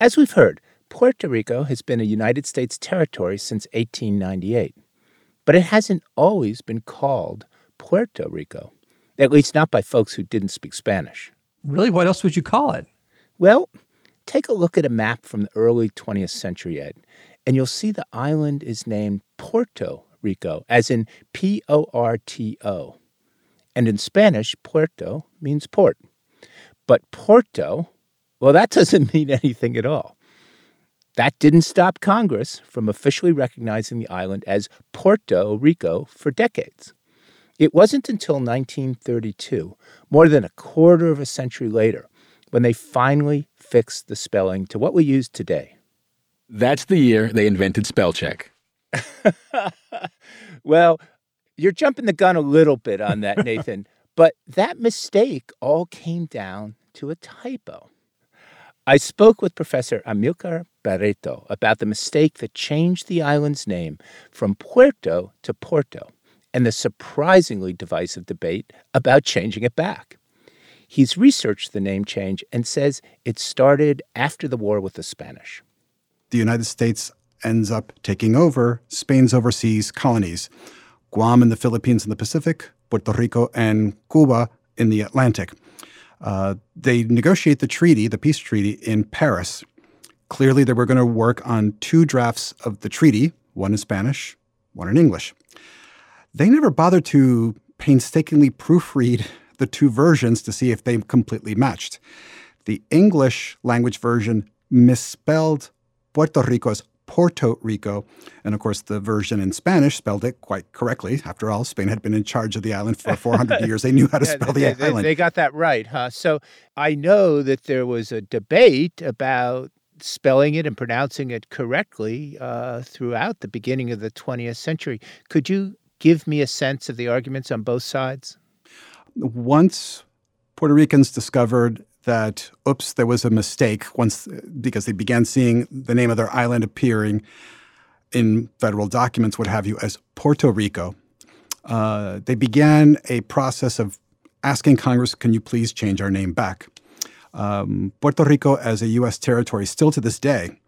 As we've heard, Puerto Rico has been a United States territory since 1898, but it hasn't always been called Puerto Rico, at least not by folks who didn't speak Spanish. Really? What else would you call it? Well, take a look at a map from the early 20th century, Ed, and you'll see the island is named Porto Rico, as in P O R T O. And in Spanish, Puerto means port. But Porto, well, that doesn't mean anything at all. That didn't stop Congress from officially recognizing the island as Porto Rico for decades. It wasn't until 1932, more than a quarter of a century later, when they finally fixed the spelling to what we use today. That's the year they invented spell check. well, you're jumping the gun a little bit on that, Nathan, but that mistake all came down to a typo. I spoke with Professor Amílcar Barreto about the mistake that changed the island's name from Puerto to Porto and the surprisingly divisive debate about changing it back. He's researched the name change and says it started after the war with the Spanish. The United States ends up taking over Spain's overseas colonies Guam and the Philippines in the Pacific, Puerto Rico and Cuba in the Atlantic. Uh, they negotiate the treaty, the peace treaty, in Paris. Clearly, they were going to work on two drafts of the treaty, one in Spanish, one in English. They never bothered to painstakingly proofread the two versions to see if they completely matched. The English language version misspelled Puerto Rico as Porto Rico. And of course, the version in Spanish spelled it quite correctly. After all, Spain had been in charge of the island for 400 years. They knew how to spell the they, island. They got that right, huh? So I know that there was a debate about spelling it and pronouncing it correctly uh, throughout the beginning of the 20th century. Could you give me a sense of the arguments on both sides? Once Puerto Ricans discovered that, oops, there was a mistake once because they began seeing the name of their island appearing in federal documents, what have you, as Porto Rico. Uh, they began a process of asking Congress, can you please change our name back? Um, Puerto Rico, as a U.S. territory, still to this day,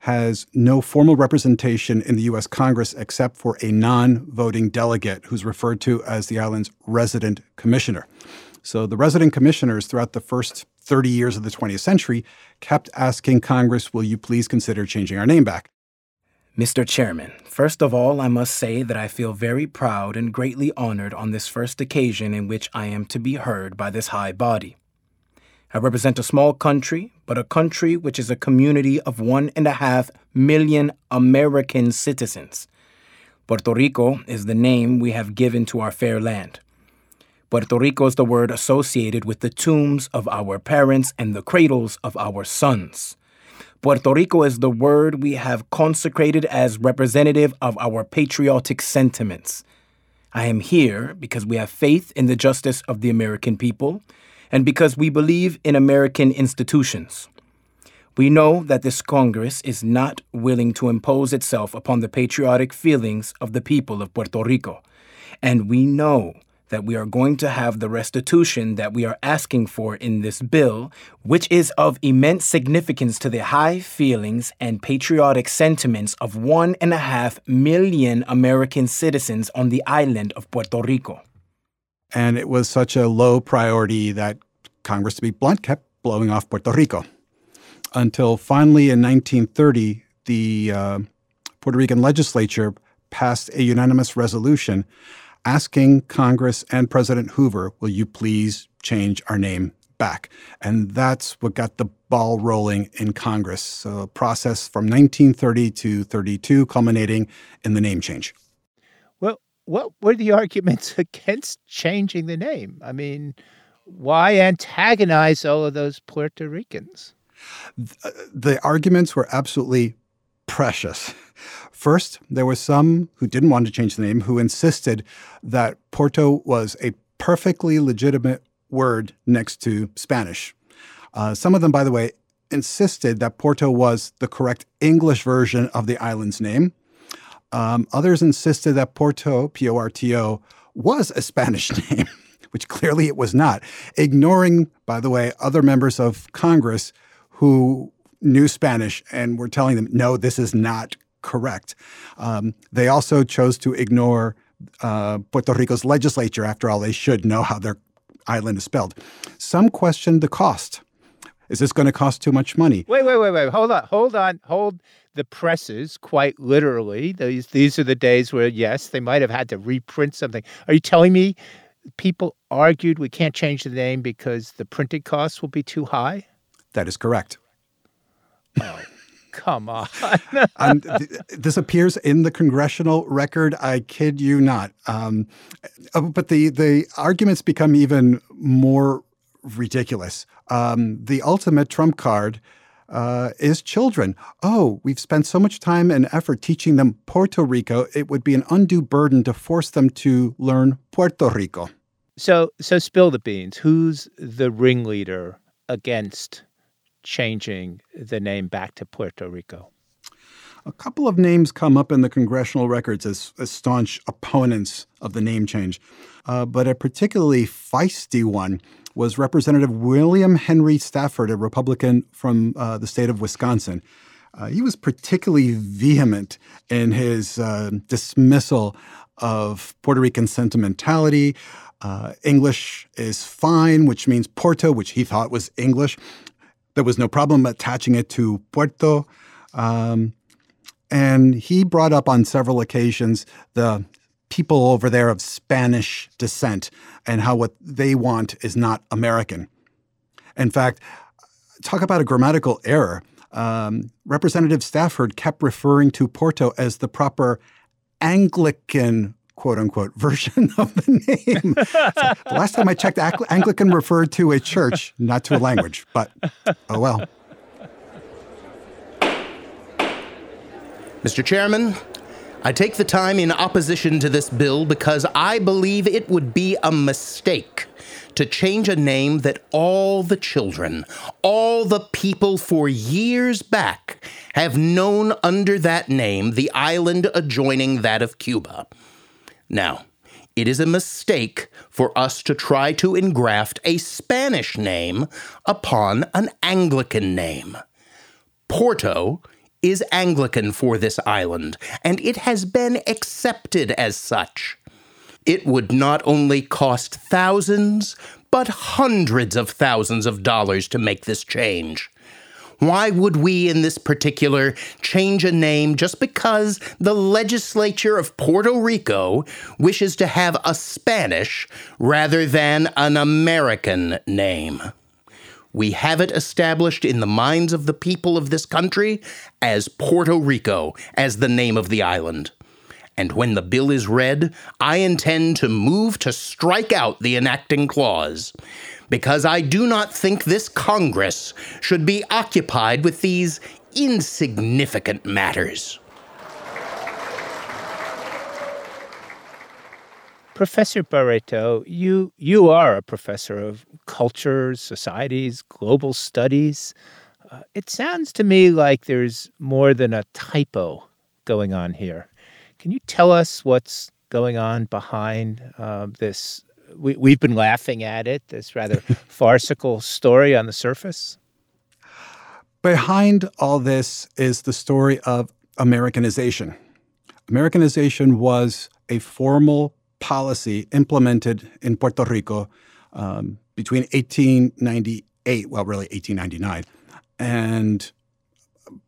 has no formal representation in the U.S. Congress except for a non voting delegate who's referred to as the island's resident commissioner. So the resident commissioners throughout the first 30 years of the 20th century kept asking Congress, will you please consider changing our name back? Mr. Chairman, first of all, I must say that I feel very proud and greatly honored on this first occasion in which I am to be heard by this high body. I represent a small country, but a country which is a community of one and a half million American citizens. Puerto Rico is the name we have given to our fair land. Puerto Rico is the word associated with the tombs of our parents and the cradles of our sons. Puerto Rico is the word we have consecrated as representative of our patriotic sentiments. I am here because we have faith in the justice of the American people and because we believe in American institutions. We know that this Congress is not willing to impose itself upon the patriotic feelings of the people of Puerto Rico. And we know that we are going to have the restitution that we are asking for in this bill, which is of immense significance to the high feelings and patriotic sentiments of one and a half million American citizens on the island of Puerto Rico. And it was such a low priority that Congress, to be blunt, kept blowing off Puerto Rico. Until finally in 1930, the uh, Puerto Rican legislature passed a unanimous resolution asking Congress and President Hoover, will you please change our name back? And that's what got the ball rolling in Congress. So a process from 1930 to 32, culminating in the name change. Well, what were the arguments against changing the name? I mean, why antagonize all of those Puerto Ricans? Uh, the arguments were absolutely precious. First, there were some who didn't want to change the name who insisted that Porto was a perfectly legitimate word next to Spanish. Uh, some of them, by the way, insisted that Porto was the correct English version of the island's name. Um, others insisted that Porto, P O R T O, was a Spanish name, which clearly it was not, ignoring, by the way, other members of Congress who knew Spanish and were telling them, no, this is not correct. Um, they also chose to ignore uh, Puerto Rico's legislature. After all, they should know how their island is spelled. Some questioned the cost. Is this going to cost too much money? Wait, wait, wait, wait. Hold on, hold on, hold the presses quite literally. These these are the days where yes, they might have had to reprint something. Are you telling me people argued we can't change the name because the printing costs will be too high? That is correct. Oh, come on. and th- this appears in the congressional record. I kid you not. Um, uh, but the the arguments become even more ridiculous. Um, the ultimate trump card uh, is children. Oh, we've spent so much time and effort teaching them Porto Rico, it would be an undue burden to force them to learn Puerto Rico. So, so spill the beans. Who's the ringleader against changing the name back to Puerto Rico? A couple of names come up in the congressional records as, as staunch opponents of the name change, uh, but a particularly feisty one was Representative William Henry Stafford, a Republican from uh, the state of Wisconsin. Uh, he was particularly vehement in his uh, dismissal of Puerto Rican sentimentality. Uh, English is fine, which means Porto, which he thought was English. There was no problem attaching it to Puerto. Um, and he brought up on several occasions the people over there of Spanish descent and how what they want is not American. In fact, talk about a grammatical error. Um, Representative Stafford kept referring to Porto as the proper Anglican quote unquote version of the name. so the last time I checked, Anglican referred to a church, not to a language, but oh well. Mr. Chairman, I take the time in opposition to this bill because I believe it would be a mistake to change a name that all the children, all the people for years back have known under that name, the island adjoining that of Cuba. Now, it is a mistake for us to try to engraft a Spanish name upon an Anglican name. Porto is Anglican for this island, and it has been accepted as such. It would not only cost thousands, but hundreds of thousands of dollars to make this change. Why would we, in this particular, change a name just because the legislature of Puerto Rico wishes to have a Spanish rather than an American name? We have it established in the minds of the people of this country as Porto Rico, as the name of the island. And when the bill is read, I intend to move to strike out the enacting clause, because I do not think this Congress should be occupied with these insignificant matters. Professor Barreto, you you are a professor of cultures, societies, global studies. Uh, it sounds to me like there's more than a typo going on here. Can you tell us what's going on behind uh, this? We, we've been laughing at it, this rather farcical story on the surface. Behind all this is the story of Americanization. Americanization was a formal policy implemented in Puerto Rico um, between 1898, well, really 1899, and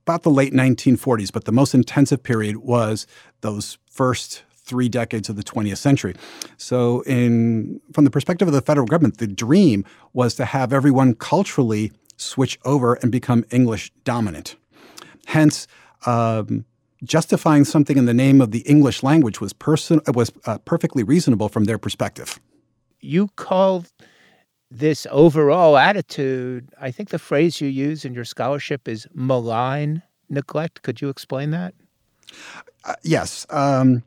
about the late 1940s. But the most intensive period was those first three decades of the 20th century. So, in from the perspective of the federal government, the dream was to have everyone culturally switch over and become English dominant. Hence, um, justifying something in the name of the English language was person was uh, perfectly reasonable from their perspective. You called this overall attitude. I think the phrase you use in your scholarship is malign neglect. Could you explain that? Uh, yes, um,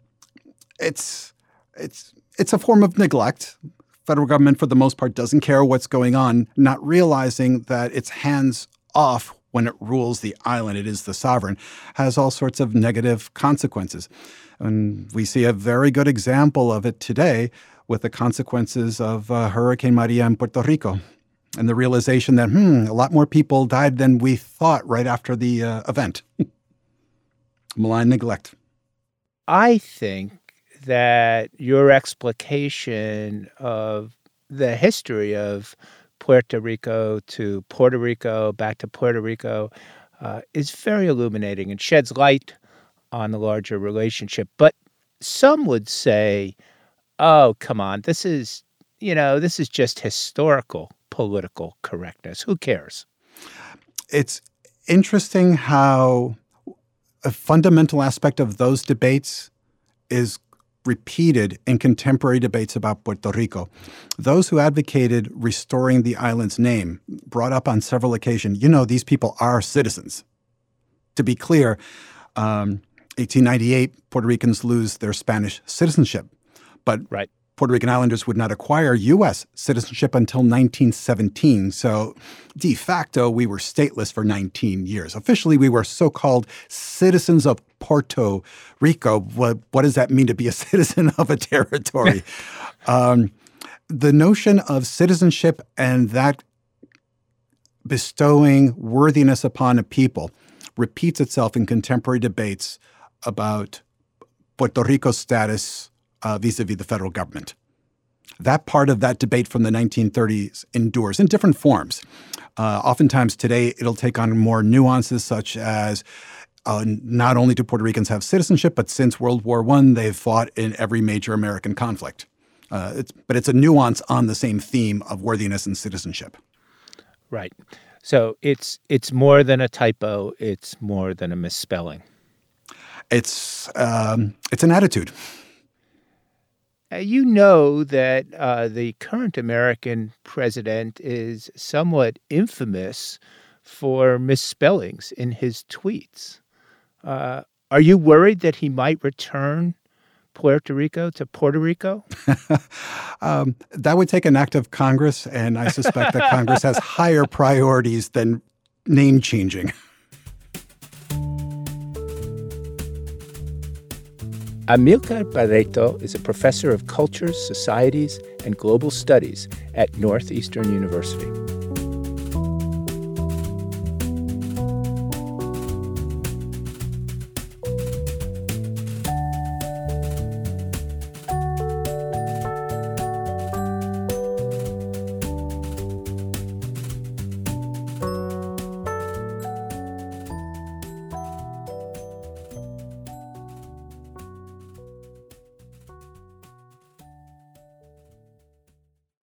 it's it's it's a form of neglect. Federal government, for the most part, doesn't care what's going on, not realizing that it's hands off when it rules the island, it is the sovereign, has all sorts of negative consequences. And we see a very good example of it today with the consequences of uh, Hurricane Maria in Puerto Rico. and the realization that, hmm, a lot more people died than we thought right after the uh, event. Malign neglect. I think that your explication of the history of Puerto Rico to Porto Rico, back to Puerto Rico, uh, is very illuminating and sheds light on the larger relationship. But some would say, oh, come on, this is, you know, this is just historical political correctness. Who cares? It's interesting how a fundamental aspect of those debates is repeated in contemporary debates about Puerto Rico. Those who advocated restoring the island's name brought up on several occasions, you know, these people are citizens. To be clear, um, 1898, Puerto Ricans lose their Spanish citizenship. But right. Puerto Rican Islanders would not acquire U.S. citizenship until 1917. So, de facto, we were stateless for 19 years. Officially, we were so called citizens of Puerto Rico. What, what does that mean to be a citizen of a territory? um, the notion of citizenship and that bestowing worthiness upon a people repeats itself in contemporary debates about Puerto Rico's status vis a vis the federal government. That part of that debate from the 1930s endures in different forms. Uh, oftentimes today, it'll take on more nuances, such as uh, not only do Puerto Ricans have citizenship, but since World War I, they've fought in every major American conflict. Uh, it's, but it's a nuance on the same theme of worthiness and citizenship. Right. So it's it's more than a typo. It's more than a misspelling. It's um, it's an attitude. Uh, you know that uh, the current American president is somewhat infamous for misspellings in his tweets. Uh, are you worried that he might return Puerto Rico to Porto Rico? um, that would take an act of Congress, and I suspect that Congress has higher priorities than name changing. Amílcar Barreto is a professor of cultures, societies, and global studies at Northeastern University.